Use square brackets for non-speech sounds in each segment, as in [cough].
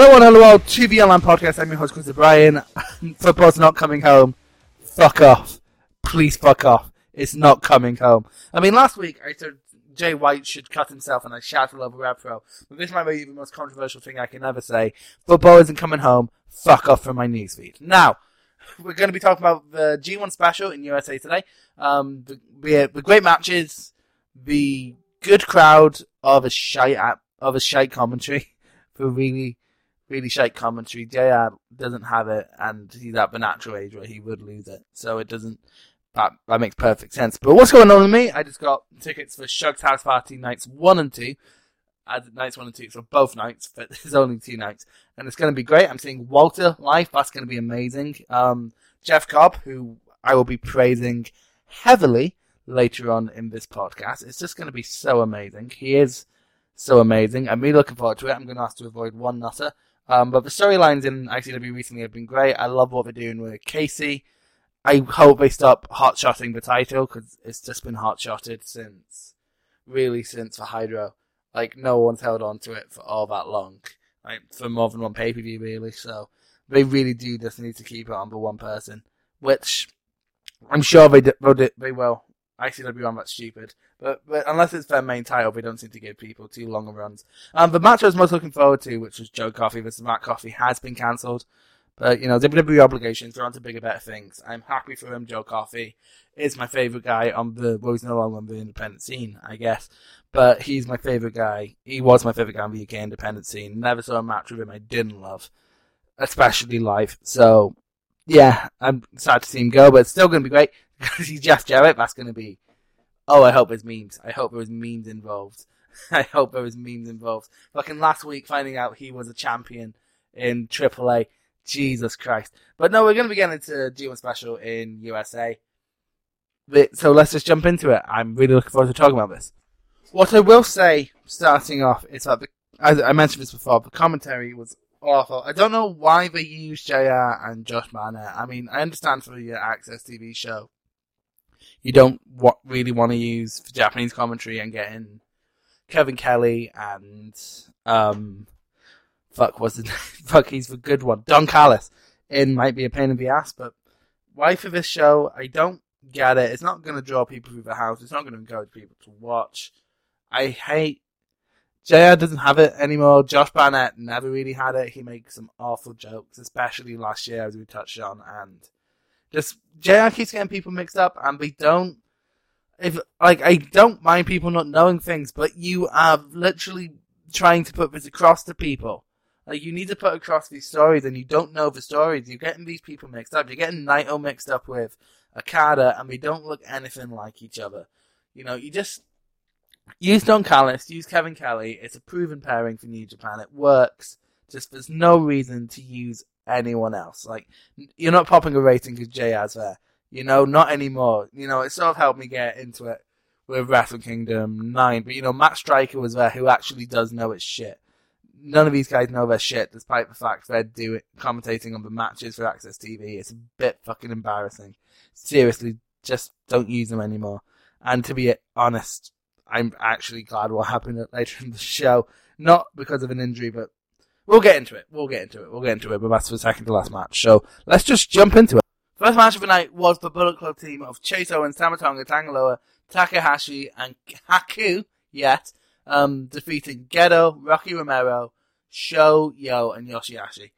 Hello and hello all to the online podcast. I'm your host, Chris O'Brien. [laughs] Football's not coming home. Fuck off. Please fuck off. It's not coming home. I mean, last week I said Jay White should cut himself and I shouted over Repro. But this might be the most controversial thing I can ever say. Football isn't coming home. Fuck off from my newsfeed. Now, we're going to be talking about the G1 special in USA today. Um, the, the, the great matches, the good crowd of a shite, of a shite commentary [laughs] for really really shite commentary. JR doesn't have it, and he's at the natural age where he would lose it. So it doesn't. That, that makes perfect sense. But what's going on with me? I just got tickets for Shug's House Party nights one and two. Uh, nights one and two, so both nights, but [laughs] there's only two nights. And it's going to be great. I'm seeing Walter live. That's going to be amazing. Um, Jeff Cobb, who I will be praising heavily later on in this podcast. It's just going to be so amazing. He is so amazing. I'm really looking forward to it. I'm going to ask to avoid one nutter. Um, but the storylines in ICW recently have been great. I love what they're doing with Casey. I hope they stop hot shotting the title because it's just been hot shotted since, really since for Hydro. Like no one's held on to it for all that long, like for more than one pay per view really. So they really do just need to keep it on for one person, which I'm sure they they, they will. ICW on that's stupid. But, but unless it's their main title, they don't seem to give people too long runs. Um, the match I was most looking forward to, which was Joe Coffey versus Matt Coffey, has been cancelled. But, you know, WWE obligations, they're on to bigger, better things. I'm happy for him. Joe Coffey is my favourite guy on the, well, he's no longer on the independent scene, I guess. But he's my favourite guy. He was my favourite guy on the UK independent scene. Never saw a match with him I didn't love, especially live. So, yeah, I'm sad to see him go, but it's still going to be great because he's Jeff Jarrett. That's going to be Oh, I hope there's memes. I hope there was memes involved. [laughs] I hope there was memes involved. Fucking last week finding out he was a champion in AAA. Jesus Christ. But no, we're going to be getting into G1 Special in USA. So let's just jump into it. I'm really looking forward to talking about this. What I will say, starting off, is that, the, as I mentioned this before, the commentary was awful. I don't know why they used JR and Josh Barnett. I mean, I understand for your Access TV show, you don't wa- really want to use Japanese commentary and get in Kevin Kelly and um, fuck was it? [laughs] fuck he's the good one. Don Callis in might be a pain in the ass, but why for this show? I don't get it. It's not going to draw people through the house. It's not going to encourage people to watch. I hate. JR doesn't have it anymore. Josh Barnett never really had it. He makes some awful jokes, especially last year, as we touched on, and just JR keeps getting people mixed up, and we don't. If like I don't mind people not knowing things, but you are literally trying to put this across to people. Like you need to put across these stories, and you don't know the stories. You're getting these people mixed up. You're getting Naito mixed up with Okada, and they don't look anything like each other. You know, you just use Don Callis, use Kevin Kelly. It's a proven pairing for New Japan. It works. Just there's no reason to use anyone else. Like you're not popping a rating because JR's there. You know, not anymore. You know, it sort of helped me get into it with Wrestle Kingdom 9. But, you know, Matt Striker was there who actually does know his shit. None of these guys know their shit, despite the fact they're doing commentating on the matches for AXS TV. It's a bit fucking embarrassing. Seriously, just don't use them anymore. And to be honest, I'm actually glad what happened later in the show. Not because of an injury, but We'll get into it. We'll get into it. We'll get into it. But that's the second to last match. So let's just jump into it. First match of the night was the Bullet Club team of Chase Owens, Tama Tonga, Tanga Loa, Takahashi, and Haku, yet, um, defeating Gedo, Rocky Romero, Sho, Yo, and Yoshihashi.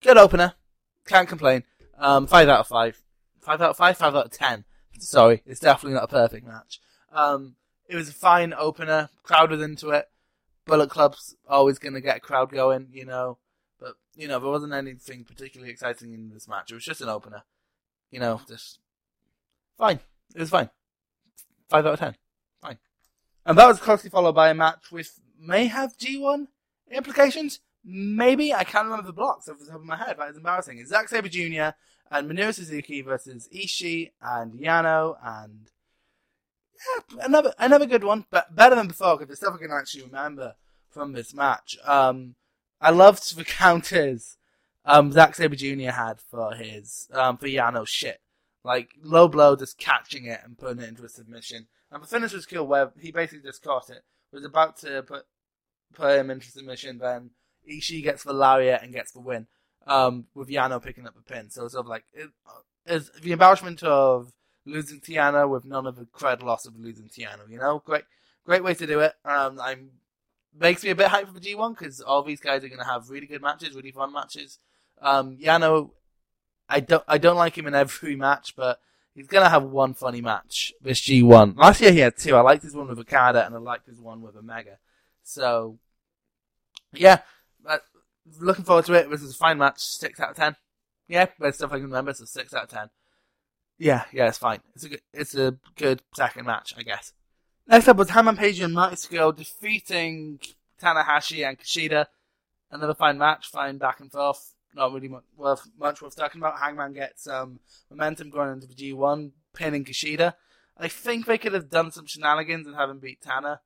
Good opener. Can't complain. Um, five out of five. Five out of five? Five out of ten. Sorry. It's definitely not a perfect match. Um, it was a fine opener. Crowd was into it. Bullet Club's always going to get a crowd going, you know. But, you know, there wasn't anything particularly exciting in this match. It was just an opener. You know, just fine. It was fine. Five out of ten. Fine. And that was closely followed by a match with may have G1 implications. Maybe I can't remember the blocks off the top of my head. That is embarrassing. It's Zack Sabre Jr. and Minoru Suzuki versus Ishii and Yano and another another good one, but better than before because the stuff I can actually remember from this match. Um, I loved the counters um, Zack Sabre Jr. had for his um, for Yano's shit, like low blow, just catching it and putting it into a submission. And the finish was cool, where he basically just caught it, was about to put put him into submission, then Ishii gets the lariat and gets the win. Um, with Yano picking up the pin, so it's sort of like it, it's the embellishment of losing Tiana with none of the cred loss of losing Tiana. You know, great, great way to do it. Um, I'm makes me a bit hyped for the G1 because all these guys are going to have really good matches, really fun matches. Um, Yano, I don't, I don't like him in every [laughs] match, but he's going to have one funny match this G1. Last year he had two. I liked his one with Okada and I liked his one with Omega. So, yeah, but looking forward to it. This is a fine match. Six out of ten. Yeah, best stuff I can remember. So six out of ten. Yeah, yeah, it's fine. It's a good, it's a good second match, I guess. Next up was Hangman Page and Marty Scurll defeating Tanahashi and Kushida. Another fine match, fine back and forth. Not really much worth, much worth talking about. Hangman gets um, momentum going into the G1, pinning Kushida. I think they could have done some shenanigans and have him beat Tana.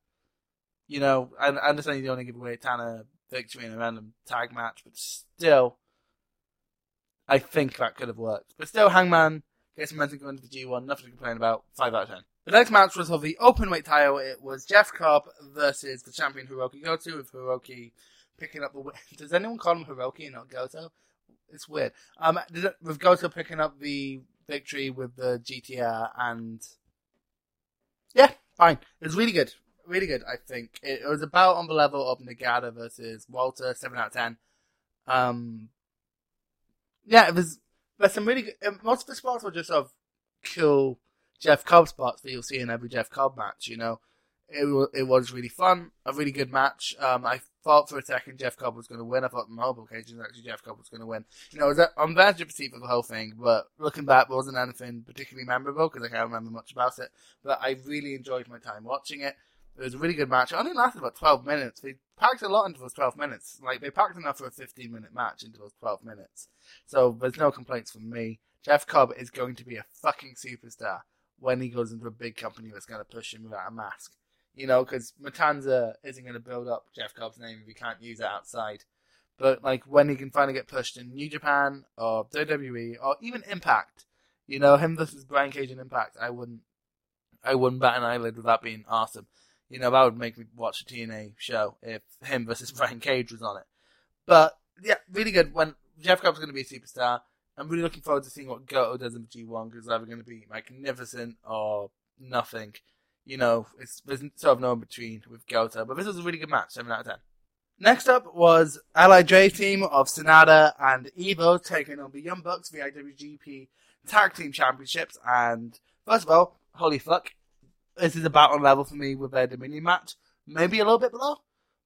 You know, I, I understand you don't want to give away Tana victory in a random tag match, but still, I think that could have worked. But still, Hangman Momentum going to the G1. Nothing to complain about. 5 out of 10. The next match was of the open weight title. It was Jeff Cobb versus the champion Hiroki Goto, with Hiroki picking up the win. [laughs] Does anyone call him Hiroki and not Goto? It's weird. Um, with Goto picking up the victory with the GTR and yeah, fine. It was really good, really good. I think it, it was about on the level of Nagata versus Walter, seven out of ten. Um, yeah, it was there's some really good, most of the spots were just of cool Jeff Cobb spots that you'll see in every Jeff Cobb match. You know, it it was really fun, a really good match. Um, I thought for a second Jeff Cobb was going to win. I thought on multiple occasions actually Jeff Cobb was going to win. You know, I was on the edge of seat for the whole thing, but looking back, wasn't anything particularly memorable because I can't remember much about it. But I really enjoyed my time watching it. It was a really good match. It only lasted about 12 minutes. They packed a lot into those 12 minutes. Like, they packed enough for a 15 minute match into those 12 minutes. So, there's no complaints from me. Jeff Cobb is going to be a fucking superstar when he goes into a big company that's going to push him without a mask. You know, because Matanza isn't going to build up Jeff Cobb's name if he can't use it outside. But, like, when he can finally get pushed in New Japan or WWE or even Impact, you know, him versus Brian Cage in Impact, I wouldn't, I wouldn't bat an eyelid without being awesome. You know, that would make me watch a TNA show if him versus [laughs] Brian Cage was on it. But yeah, really good. When Jeff Cobb's going to be a superstar, I'm really looking forward to seeing what Goto does in G1 because either going to be magnificent or nothing. You know, it's there's sort of no in between with Goto. But this was a really good match, seven out of ten. Next up was Lij team of Sanada and EVIL taking on the Young Bucks the IWGP Tag Team Championships. And first of all, holy fuck, this is about on level for me with their Dominion match. Maybe a little bit below,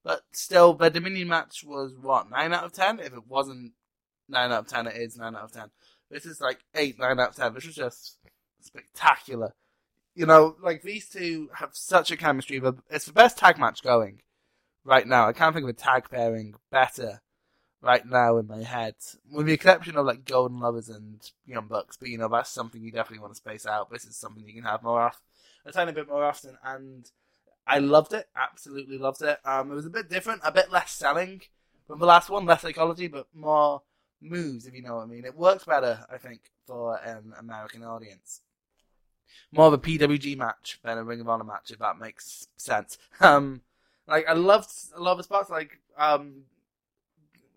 but still, their Dominion match was what nine out of ten. If it wasn't nine out of ten, it is nine out of ten. This is like eight, nine out of ten. This was just spectacular. You know, like these two have such a chemistry. It's the best tag match going right now. I can't think of a tag pairing better right now in my head, with the exception of like Golden Lovers and Young Bucks. But you know, that's something you definitely want to space out. This is something you can have more often a tiny bit more often, and I loved it. Absolutely loved it. Um, it was a bit different, a bit less selling than the last one, less psychology, but more moves, if you know what I mean. It works better, I think, for an American audience. More of a PWG match than a Ring of Honor match, if that makes sense. [laughs] Um, like I loved a lot of the spots, like um,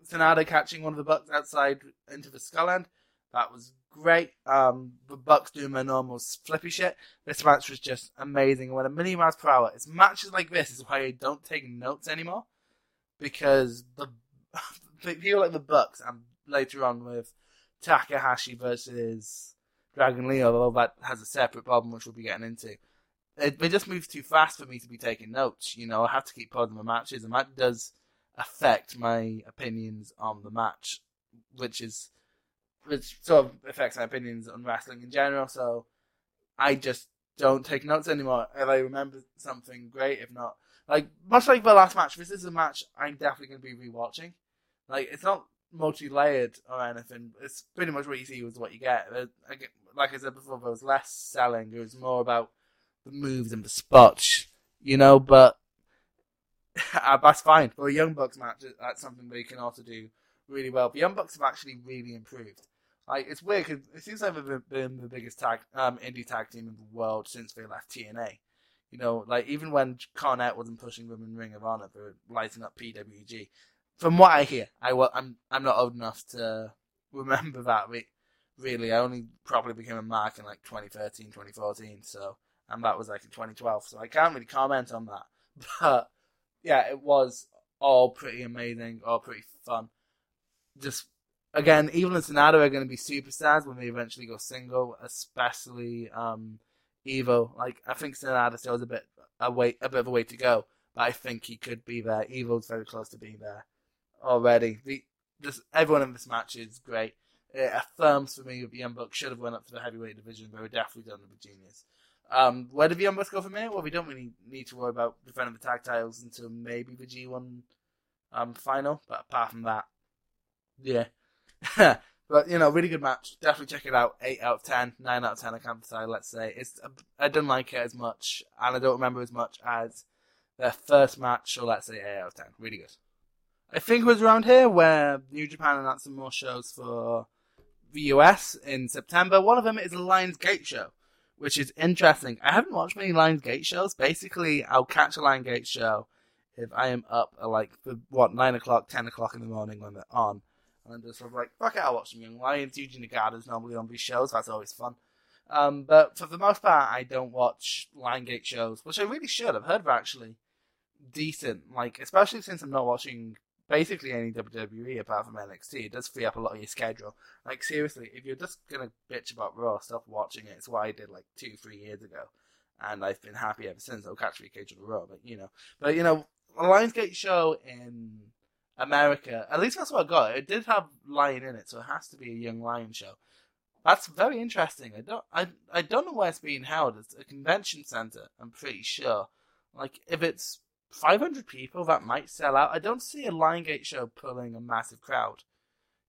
Sanada catching one of the bucks outside into the skull end. That was great. Um, the Bucks doing their normal flippy shit. This match was just amazing. Went a million miles per hour. It's matches like this is why I don't take notes anymore because [laughs] the people like the Bucks and later on with Takahashi versus Dragon Lee, although that has a separate problem which we'll be getting into. It, they just move too fast for me to be taking notes. You know, I have to keep pausing the matches, and that does affect my opinions on the match, which is which sort of affects my opinions on wrestling in general. So I just don't take notes anymore. If I remember something, great. If not, like much like the last match, this is a match I'm definitely going to be rewatching. Like it's not multi-layered or anything. It's pretty much what you see was what you get. Like I said before, there was less selling. It was more about the moves and the spots, you know. But [laughs] uh, that's fine for a Young Bucks match. That's something they can also do really well. The Young Bucks have actually really improved. Like it's weird because it seems like they've been the biggest tag um, indie tag team in the world since they left TNA. You know, like even when Cornette wasn't pushing them in Ring of Honor, they were lighting up PWG. From what I hear, I I'm I'm not old enough to [laughs] remember that. Really, I only probably became a mark in like 2013, 2014. So, and that was like in 2012. So I can't really comment on that. [laughs] But yeah, it was all pretty amazing, all pretty fun. Just again, EVIL and Sanada are going to be superstars when they eventually go single, especially um. Like I think Sanada still has a bit a way a bit of a way to go, but I think he could be there. EVIL's very close to being there already. The everyone in this match is great. It affirms for me that the Young Bucks should have went up to the heavyweight division. They were definitely done with the genius. Um, where do the Young Bucks go from here? Well, we don't really need to worry about defending the tag titles until maybe the G1 um, final. But apart from that, yeah. [laughs] but you know, really good match. Definitely check it out. Eight out of ten, nine out of ten. I can't decide. Let's say it's. I didn't like it as much, and I don't remember as much as their first match. So let's say eight out of ten. Really good. I think it was around here where New Japan announced some more shows for the US in September. One of them is a Lions Gate show, which is interesting. I haven't watched many Lions Gate shows. Basically, I'll catch a Lions Gate show if I am up at like what nine o'clock, ten o'clock in the morning when they're on. And I'm just sort of like, fuck it, I'll watch some Young Lions. Yuji Nagata's normally on these shows, that's always fun. Um, but for the most part, I don't watch Lion Gate shows, which I really should. I've heard they're actually decent, like, especially since I'm not watching basically any WWE apart from NXT. It does free up a lot of your schedule. Like, seriously, if you're just gonna bitch about Raw, stop watching it. It's what I did like two, three years ago. And I've been happy ever since. I'll catch the occasional Raw, but you know. But, you know, a Lionsgate show in America. At least that's what I got. It did have lion in it, so it has to be a young lion show. That's very interesting. I don't, I, I don't know where it's being held. It's a convention center. I'm pretty sure. Like if it's 500 people, that might sell out. I don't see a Liongate show pulling a massive crowd.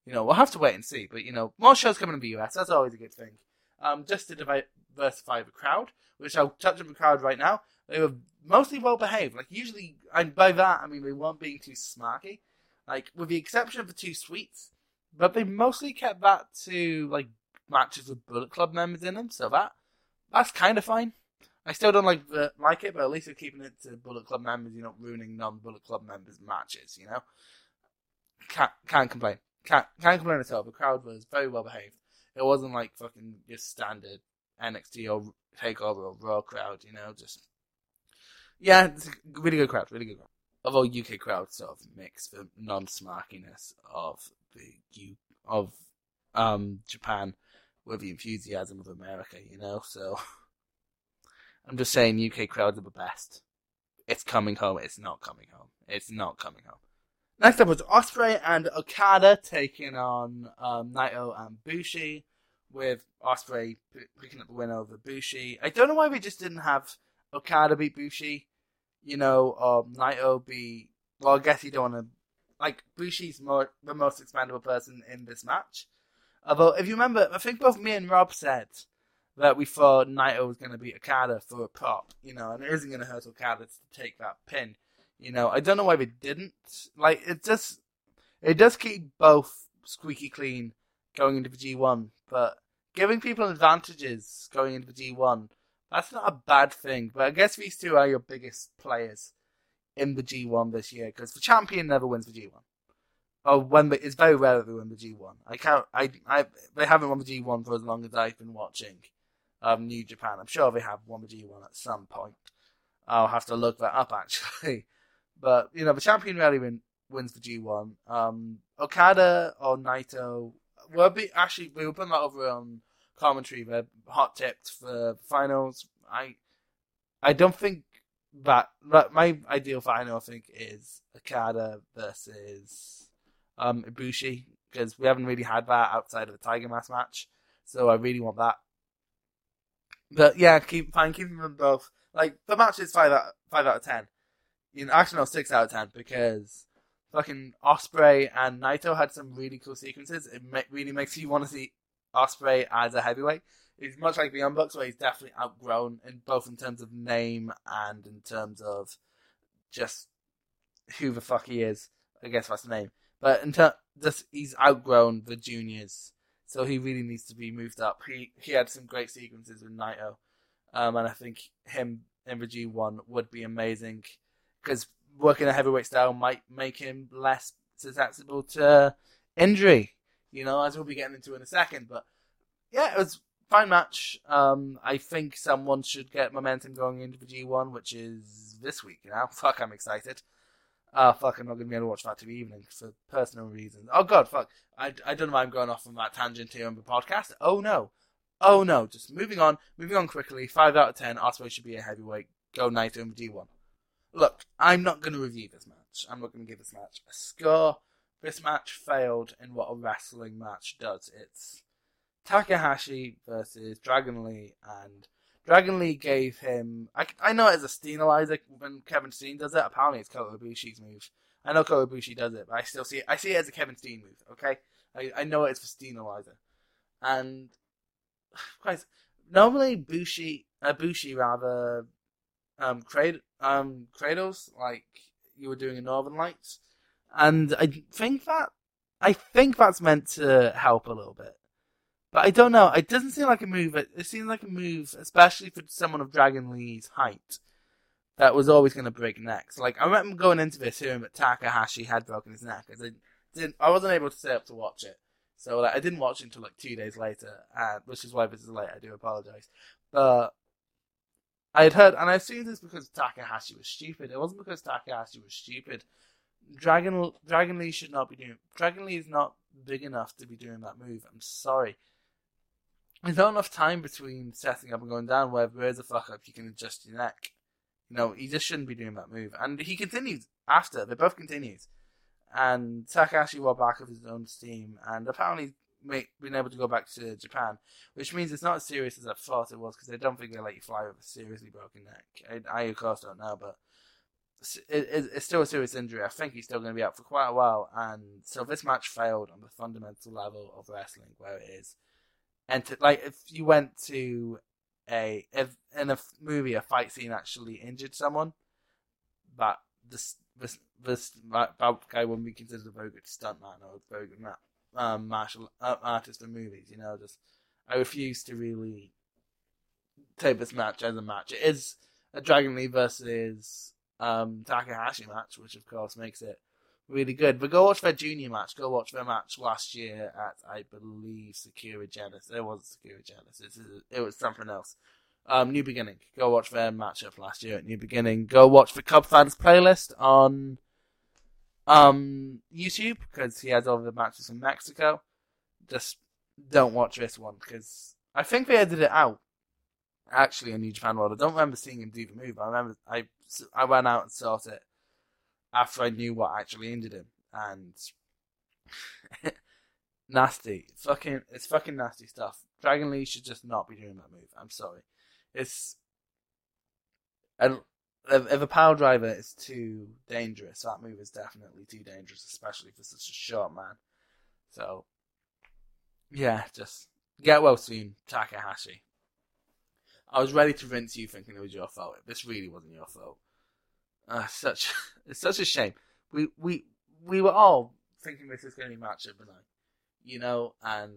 You know, we'll have to wait and see. But you know, more shows coming in the US. That's always a good thing. Um, just to diversify the crowd, which I'll touch on the crowd right now. They were mostly well behaved. Like usually, and by that I mean they weren't being too smarky like with the exception of the two suites, but they mostly kept that to like matches with Bullet Club members in them, so that that's kind of fine. I still don't like the, like it, but at least they're keeping it to Bullet Club members. You're not ruining non-Bullet Club members' matches. You know, can't can't complain. Can't can't complain at all. The crowd was very well behaved. It wasn't like fucking just standard NXT or Takeover or Raw crowd. You know, just yeah, it's a really good crowd. Really good crowd although UK crowd sort of mix the non-smarkiness of the U of um Japan with the enthusiasm of America, you know. So [laughs] I'm just saying, UK crowds are the best. It's coming home. It's not coming home. It's not coming home. Next up was Ospreay and Okada taking on um, Naito and Bushi, with Ospreay picking up the win over Bushi. I don't know why we just didn't have Okada beat Bushi you know, um, Naito be well. I guess you don't want to like Bushi's more the most expendable person in this match. Although, if you remember, I think both me and Rob said that we thought Naito was going to beat Okada for a pop, you know, and it isn't going to hurt Okada to take that pin. You know, I don't know why we didn't. Like, it just it does keep both squeaky clean going into the G1, but giving people advantages going into the G1 that's not a bad thing, but I guess these two are your biggest players in the G1 this year because the champion never wins the G1. Oh, when the, it's very rare that they win the G1. I can't. I, I they haven't won the G1 for as long as I've been watching um, New Japan. I'm sure they have won the G1 at some point. I'll have to look that up [laughs] actually. But you know, the champion rarely win, wins the G1. Um, Okada or Naito. Well, be actually we were putting that over on commentary, the hot tips for finals. I I don't think that, that my ideal final I think is Okada versus um Ibushi because we haven't really had that outside of the Tiger Mask match, so I really want that. But yeah, keep fine, keeping them both. Like the match is five out five out of ten. You know, actually no, six out of ten because fucking Ospreay and Naito had some really cool sequences. It ma- really makes you want to see Ospreay as a heavyweight. He's much like the Young Bucks, where he's definitely outgrown in both in terms of name and in terms of just who the fuck he is. I guess that's the name. But in terms, just he's outgrown the juniors, so he really needs to be moved up. He he had some great sequences with Naito, um, and I think him in the G one would be amazing because working a heavyweight style might make him less susceptible to injury. You know, as we'll be getting into in a second. But yeah, it was fine match. Um, I think someone should get momentum going into the G1, which is this week now. [laughs] Fuck, I'm excited. Ah, uh, fuck, I'm not going to be able to watch that till evening for personal reasons. Oh, God, fuck. I, I don't know why I'm going off on that tangent here on the podcast. Oh, no. Oh, no. Just moving on. Moving on quickly. 5 out of 10. Ospreay should be a heavyweight. Go Naito in the G1. Look, I'm not going to review this match. I'm not going to give this match a score. This match failed in what a wrestling match does. It's Takahashi versus Dragon Lee, and Dragon Lee gave him. I, I know it as a Steenizer when Kevin Steen does it. Apparently, it's Kota Ibushi's move. I know Kota Ibushi does it, but I still see it. I see it as a Kevin Steen move. Okay, I, I know it's for Steenizer, and [sighs] Christ, normally Bushi, uh, Bushi rather, um, Crad, um, Kratos like you were doing in Northern Lights, and I think that I think that's meant to help a little bit. But I don't know. It doesn't seem like a move. It seems like a move, especially for someone of Dragon Lee's height, that was always going to break necks. Like I remember going into this hearing that Takahashi had broken his neck. I didn't. I wasn't able to stay up to watch it, so like, I didn't watch it until like two days later, which is why this is late. I do apologize, but I had heard, and I assumed this because Takahashi was stupid. It wasn't because Takahashi was stupid. Dragon Dragon Lee should not be doing. Dragon Lee is not big enough to be doing that move. I'm sorry there's not enough time between setting up and going down where is a fuck up, you can adjust your neck. You know, he just shouldn't be doing that move. And he continues after, they both continues. And Takahashi went back of his own steam and apparently make, been able to go back to Japan, which means it's not as serious as I thought it was because I don't think they let you fly with a seriously broken neck. I, I of course don't know, but it, it, it's still a serious injury. I think he's still going to be out for quite a while. And so this match failed on the fundamental level of wrestling, where it is and to, like if you went to a if in a movie a fight scene actually injured someone, but this this this that, guy wouldn't be considered a very good stuntman or a very good um, martial uh, artist in movies. You know, just I refuse to really take this match as a match. It is a Dragon Lee versus um, Takahashi match, which of course makes it really good. But go watch their junior match. Go watch their match last year at, I believe, Sakura Genesis. It was Sakura Genesis. It was something else. Um, New Beginning. Go watch their matchup last year at New Beginning. Go watch the Cub fans playlist on um YouTube because he has all the matches in Mexico. Just don't watch this one because I think they edited it out. Actually, in New Japan World, I don't remember seeing him do the move. I remember I I went out and saw it after I knew what actually injured him, and [laughs] nasty, fucking, it's fucking nasty stuff. Dragon Lee should just not be doing that move. I'm sorry, it's and if a power driver is too dangerous, that move is definitely too dangerous, especially for such a short man. So, yeah, just get well soon, Takahashi. I was ready to rinse you thinking it was your fault. This really wasn't your fault. Uh, such [laughs] it's such a shame. We we we were all thinking this is going to be match of the night, you know, and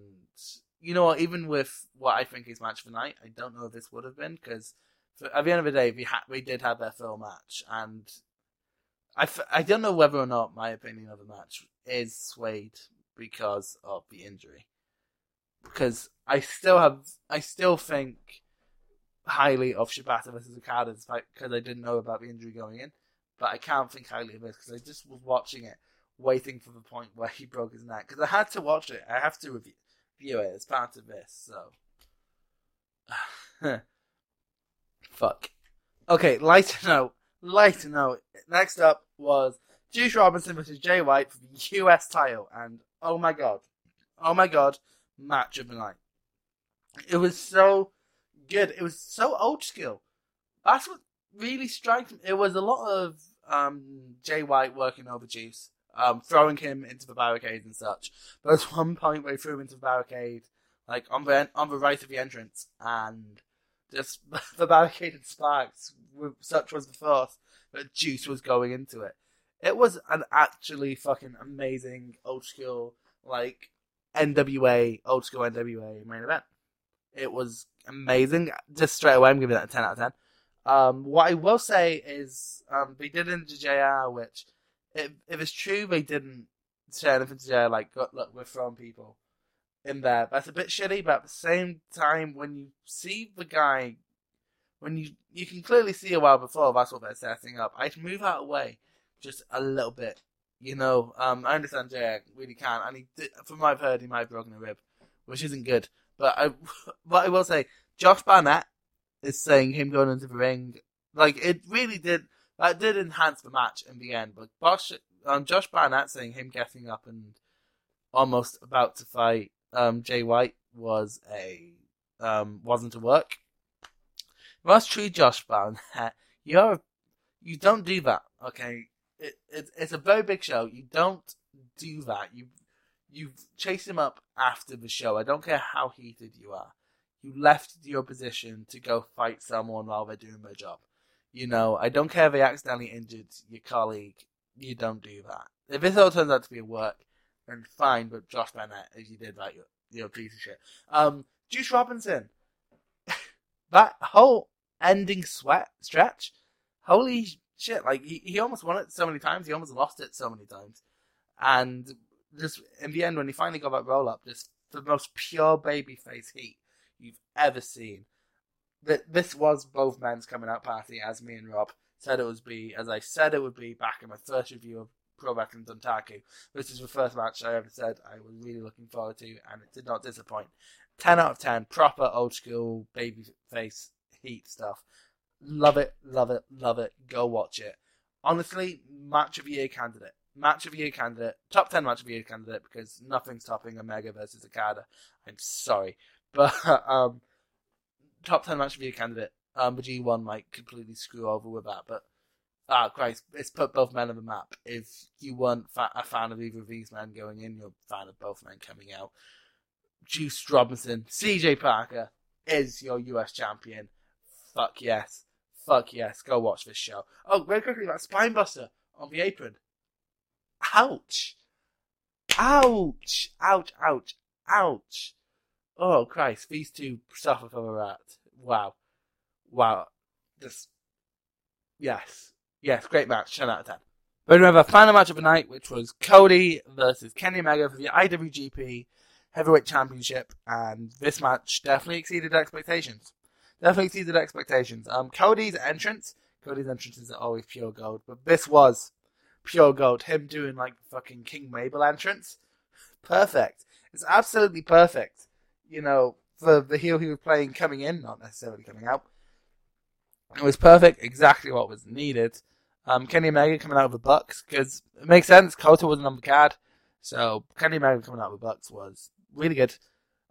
you know what? Even with what I think is match of the night, I don't know if this would have been because at the end of the day, we had we did have their full match, and I f- I don't know whether or not my opinion of the match is swayed because of the injury, because I still have I still think highly of Shibata versus Okada because I didn't know about the injury going in. But I can't think highly of this because I just was watching it, waiting for the point where he broke his neck. Because I had to watch it. I have to review, review it as part of this. So, [sighs] fuck. Okay, lighter [laughs] note. Lighter note. Next up was Juice Robinson versus Jay White for the US title, and oh my god, oh my god, match of the night. It was so good. It was so old school. That's what really strikes me. It was a lot of um, Jay White working over Juice. um, throwing him into the barricade and such. But there's [laughs] one point where he threw him into the barricade, like on the on the right of the entrance, and just [laughs] the barricade sparks. Such was the force that Juice was going into it. It was an actually fucking amazing old school like NWA old school NWA main event. It was amazing. Just straight away, I'm giving that a ten out of ten. Um, what I will say is um, they did in JR, which if, if it's true they didn't say anything to JR like look we're throwing people in there. That's a bit shitty, but at the same time, when you see the guy, when you you can clearly see a while before that's what they're setting up. I'd move out of the way just a little bit. You know, um, I understand Jay really can, and he did, from what I've heard, he might have broken a rib, which isn't good. But I, [laughs] what I will say, Josh Barnett is saying him going into the ring, like it really did. That did enhance the match in the end. But Bosch, um, Josh Barnett saying him getting up and almost about to fight um, Jay White was a um, wasn't a work. Must treat Josh Barnett. [laughs] You're you don't do that. Okay, it, it it's a very big show. You don't do that. You you chase him up after the show. I don't care how heated you are. You left your position to go fight someone while they're doing their job. You know, I don't care if they accidentally injured your colleague. You don't do that. If this all turns out to be a work, then fine. But Josh Barnett, as you did that, you're, you're a piece of shit. Um, Juice Robinson, [laughs] that whole ending sweat stretch, holy shit! Like he, he almost won it so many times. He almost lost it so many times, and just in the end, when he finally got that roll up, just the most pure babyface heat you've ever seen. That this was both men's coming out party, as me and Rob said it would be, as I said it would be back in my first review of Pro Wrestling Dontaku. This is the first match I ever said I was really looking forward to, and it did not disappoint. 10 out of 10, proper old school baby face heat stuff. Love it, love it, love it. Go watch it. Honestly, match of the year candidate. Match of the year candidate. Top 10 match of the year candidate because nothing's topping Omega versus Okada. I'm sorry. [laughs] But um, top ten match of the year candidate. Um, the G1 might completely screw over with that, but ah, Christ, it's put both men on the map. If you weren't fa- a fan of either of these men going in, you're a fan of both men coming out. Juice Robinson, CJ Parker is your US champion. Fuck yes. Fuck yes. Go watch this show. Oh, very quickly, that Spinebuster on the apron. Ouch. Ouch. Ouch, ouch, ouch. Oh Christ, these two suffer from a rat. Wow, wow. This, yes, yes, great match. Ten out of ten. But we have a final match of the night, which was Cody versus Kenny Omega for the IWGP Heavyweight Championship, and this match definitely exceeded expectations. Definitely exceeded expectations. Um, Cody's entrance, Cody's entrances are always pure gold, but this was pure gold. Him doing like fucking King Mabel entrance, [laughs] perfect. It's absolutely perfect you know, for the heel he was playing coming in, not necessarily coming out. It was perfect, exactly what was needed. Um, Kenny Omega coming out of the Bucks because it makes sense. Kota wasn't on the card, so Kenny Omega coming out of the Bucks was really good.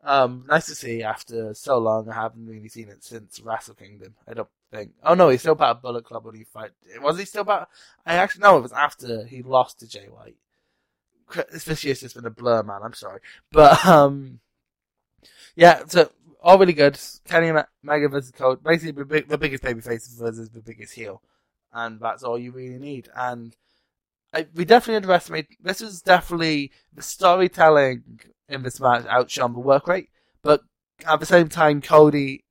Um, nice to see after so long. I haven't really seen it since Wrestle Kingdom. I don't think. Oh no, he's still part of Bullet Club when he fight. Was he still part? I actually know it was after he lost to Jay White. This year's just been a blur, man. I'm sorry, but um, yeah, so all really good. Kenny Omega versus Code, basically the, big, the biggest babyface versus the biggest heel, and that's all you really need. And I, we definitely underestimate. This was definitely the storytelling in this match outshone the work rate, but at the same time, Cody,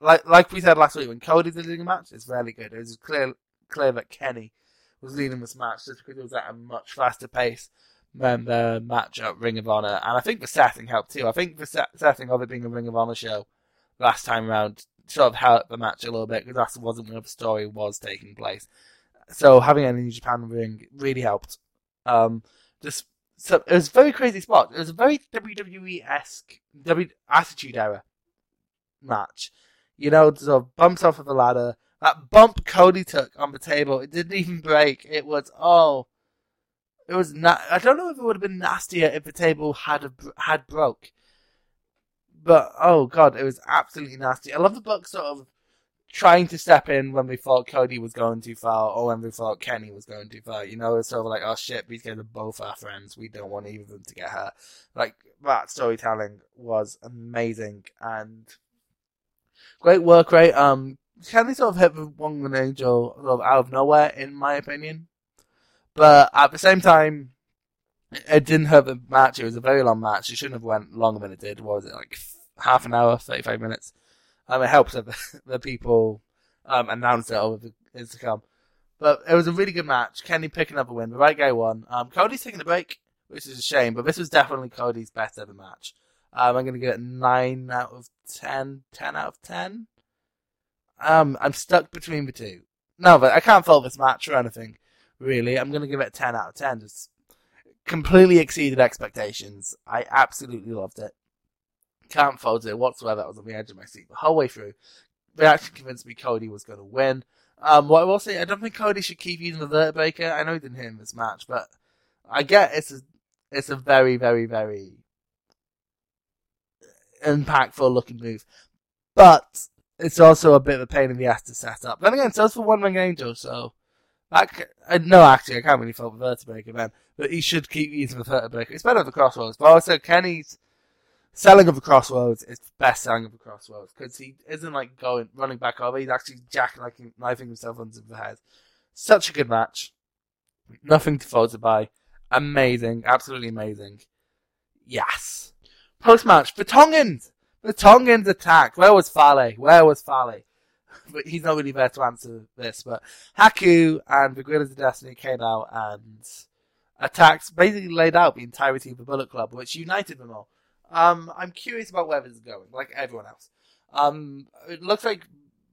like like we said last week, when Cody's leading a match, it's really good. It was clear clear that Kenny was leading this match just because it was at a much faster pace than the match at Ring of Honor, and I think the setting helped too. I think the set, setting of it being a Ring of Honor show last time around sort of helped the match a little bit because that wasn't where the story was taking place. So having a New Japan ring really helped. Um, just so it was a very crazy spot. It was a very WWE esque W Attitude Era match. You know, sort of bumps off of the ladder. That bump Cody took on the table, it didn't even break. It was oh it was not. I don't know if it would have been nastier if the table had a, had broke. But oh god, it was absolutely nasty. I love the book sort of trying to step in when we thought Cody was going too far or when we thought Kenny was going too far. You know, it's sort of like, oh shit, these guys are both our friends. We don't want either of them to get hurt. Like, that storytelling was amazing and great work rate. Um, Kenny sort of hit the one angel sort of out of nowhere, in my opinion. But at the same time, it didn't hurt the match. It was a very long match. It shouldn't have went longer than it did. What was it, like half an hour, 35 minutes? Um, it helps that [laughs] the, people um, it over the Instagram. But it was a really good match. Kenny picking up a win. The right guy won. Um, Cody's taking a break, which is a shame, but this was definitely Cody's best ever match. Um, I'm going to give it 9 out of 10, 10 out of 10. Um, I'm stuck between the two. No, but I can't fault this match or anything, really. I'm going to give it 10 out of 10. Just completely exceeded expectations. I absolutely loved it. Can't fault it whatsoever. I was on the edge of my seat the whole way through. They actually convinced me Cody was going to win. Um, what I will say, I don't think Cody should keep using the Vertebreaker. I know he didn't hit him this match, but I get it's a, it's a very, very, very impactful looking move. But it's also a bit of a pain in the ass to set up. Then again, so it's for One Wing Angel, so that, uh, no, actually, I can't really fault the Vertebreaker, man. But he should keep using the Vertebreaker. It's better for the Cross Rhodes. But also, Kenny's selling of the Cross Rhodes is best selling of the Cross Rhodes because he isn't like going running back over. He's actually jacking like knifing himself onto the head. Such a good match. Nothing to falter by. Amazing, absolutely amazing. Yes. Post match, the Tongans. The Tongans attack. Where was Fale? Where was Fale? [laughs] But he's not really there to answer this. But Haku and the Guerrillas of Destiny came out and attacked, basically laid out the entirety of the Bullet Club, which united them all. Um, I'm curious about where this is going, like everyone else. Um, it looks like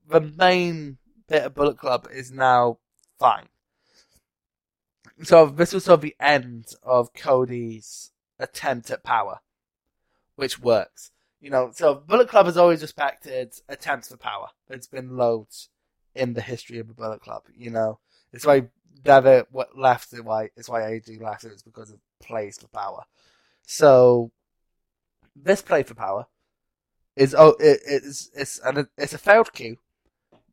the main bit of Bullet Club is now fine. So this was sort of the end of Cody's attempt at power, which works. You know, so Bullet Club has always respected attempts for power. It's been loads in the history of the Bullet Club. You know, it's why Devitt left it. Why it's why left it. It's because of plays for power. So this play for power is oh it, it's it's an, it's a failed cue,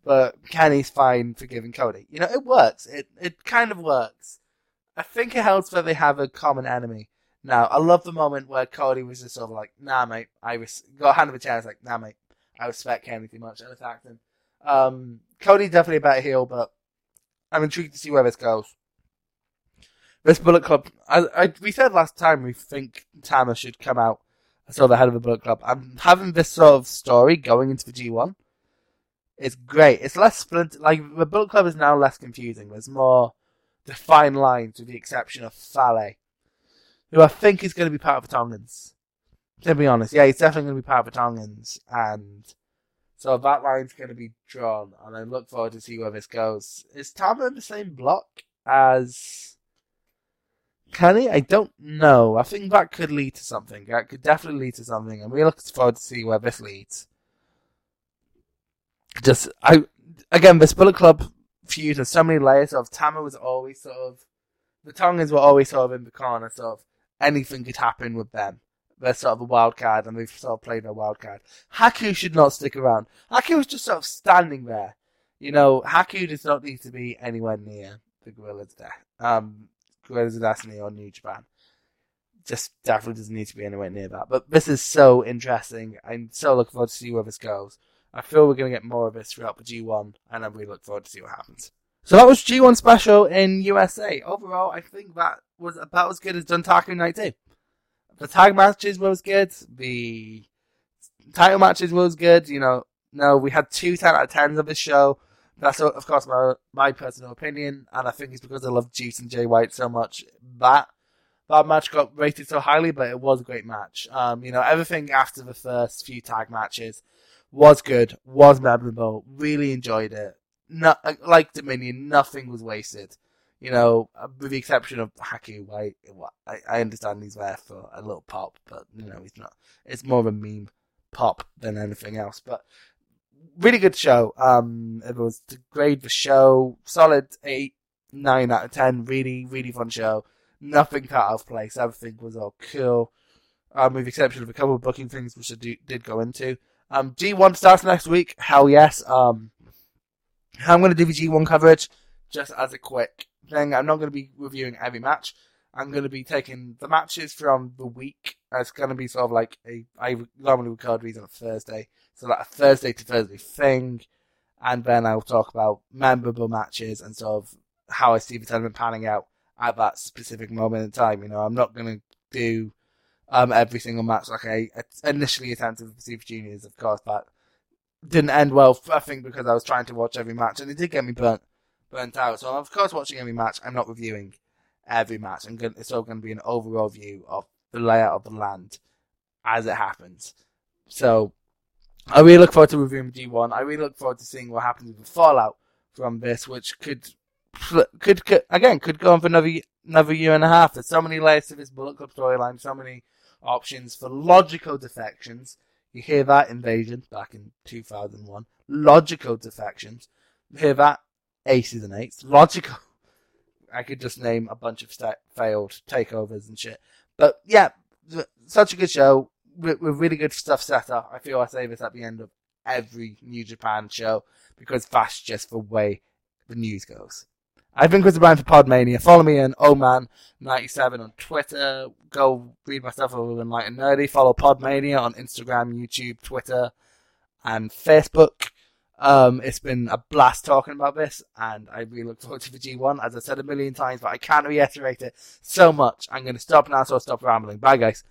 but Kenny's fine for giving Cody. You know it works. It it kind of works. I think it helps that they have a common enemy. Now I love the moment where Cody was just sort of like, "Nah, mate," I res- got a hand of a chair. I was like, "Nah, mate," I respect Kenny too much and attacked him. Um, Cody's definitely a better heel, but I'm intrigued to see where this goes. This Bullet Club, I, I, we said last time we think Tama should come out sort of the head of a Bullet Club. I'm having this sort of story going into the G1. It's great. It's less splint. Like the Bullet Club is now less confusing. There's more defined lines, with the exception of Fale, who I think is going to be part of the Tongans. To be honest, yeah, he's definitely going to be part of the Tongans, and so that line's going to be drawn, and I look forward to see where this goes. Is Tama in the same block as can he? I don't know. I think that could lead to something. That could definitely lead to something. I'm really looking forward to see where this leads. Just, I, again, this Bullet Club feud has so many layers of Tama was always sort of, the Tongans were always sort of in the corner, sort of, anything could happen with them. They're sort of a wild card, and they've sort of played a wild card. Haku should not stick around. Haku was just sort of standing there. You know, Haku does not need to be anywhere near the Guerrillas there. Um, Guerrillas of Destiny or New Japan. Just definitely doesn't need to be anywhere near that. But this is so interesting. I'm so looking forward to see where this goes. I feel we're going to get more of this throughout the G1, and I really look forward to see what happens. So that was G1 special in USA. Overall, I think that was about as good as Dontaku Night 2. The tag matches was good. The title matches was good. You know, no, we had two 10 out of 10s of this show. That's of course my my personal opinion, and I think it's because I love Juice and Jay White so much that that match got rated so highly, but it was a great match. Um, you know, everything after the first few tag matches was good, was memorable, really enjoyed it. Not like Dominion, nothing was wasted. You know, with the exception of Haku White, I, I understand he's there for a little pop, but you know, he's not. It's more of a meme pop than anything else. But really good show. Um, it was to grade the show solid eight, nine out of ten. Really, really fun show. Nothing cut out of place. Everything was all cool. Um, with the exception of a couple of booking things which I do, did go into. Um, G1 starts next week. Hell yes. Um, I'm going to do the G1 coverage, just as a quick thing. I'm not going to be reviewing every match. I'm going to be taking the matches from the week. It's going to be sort of like a. I normally record these on a Thursday, so like a Thursday to Thursday thing, and then I'll talk about memorable matches and sort of how I see the tournament panning out at that specific moment in time. You know, I'm not going to do um, every single match like I initially attempted with Super Juniors, of course, but didn't end well. I think because I was trying to watch every match, and it did get me burnt burnt out. So I'm of course watching every match. I'm not reviewing every match. I'm going. It's all going to be an overall view of the layout of the land as it happens. So I really look forward to reviewing G1. I really look forward to seeing what happens with the fallout from this, which could could, could again could go on for another another year and a half. There's so many layers to this Bullet Club storyline, so many options for logical defections. You hear that invasion back in 2001. Logical defections. You hear that aces and eights. Logical. I could just name a bunch of st- failed takeovers and shit. But yeah, such a good show with, with really good stuff set up. I feel I say this at the end of every New Japan show because that's just the way the news goes. I've been Chris O'Brien for Podmania. Follow me on Oman97 on Twitter. Go read my stuff over and Light and Nerdy. Follow Podmania on Instagram, YouTube, Twitter, and Facebook. Um, it's been a blast talking about this, and I really look forward to the G1. As I said a million times, but I can't reiterate it so much. I'm going to stop now, so I'll stop rambling. Bye, guys.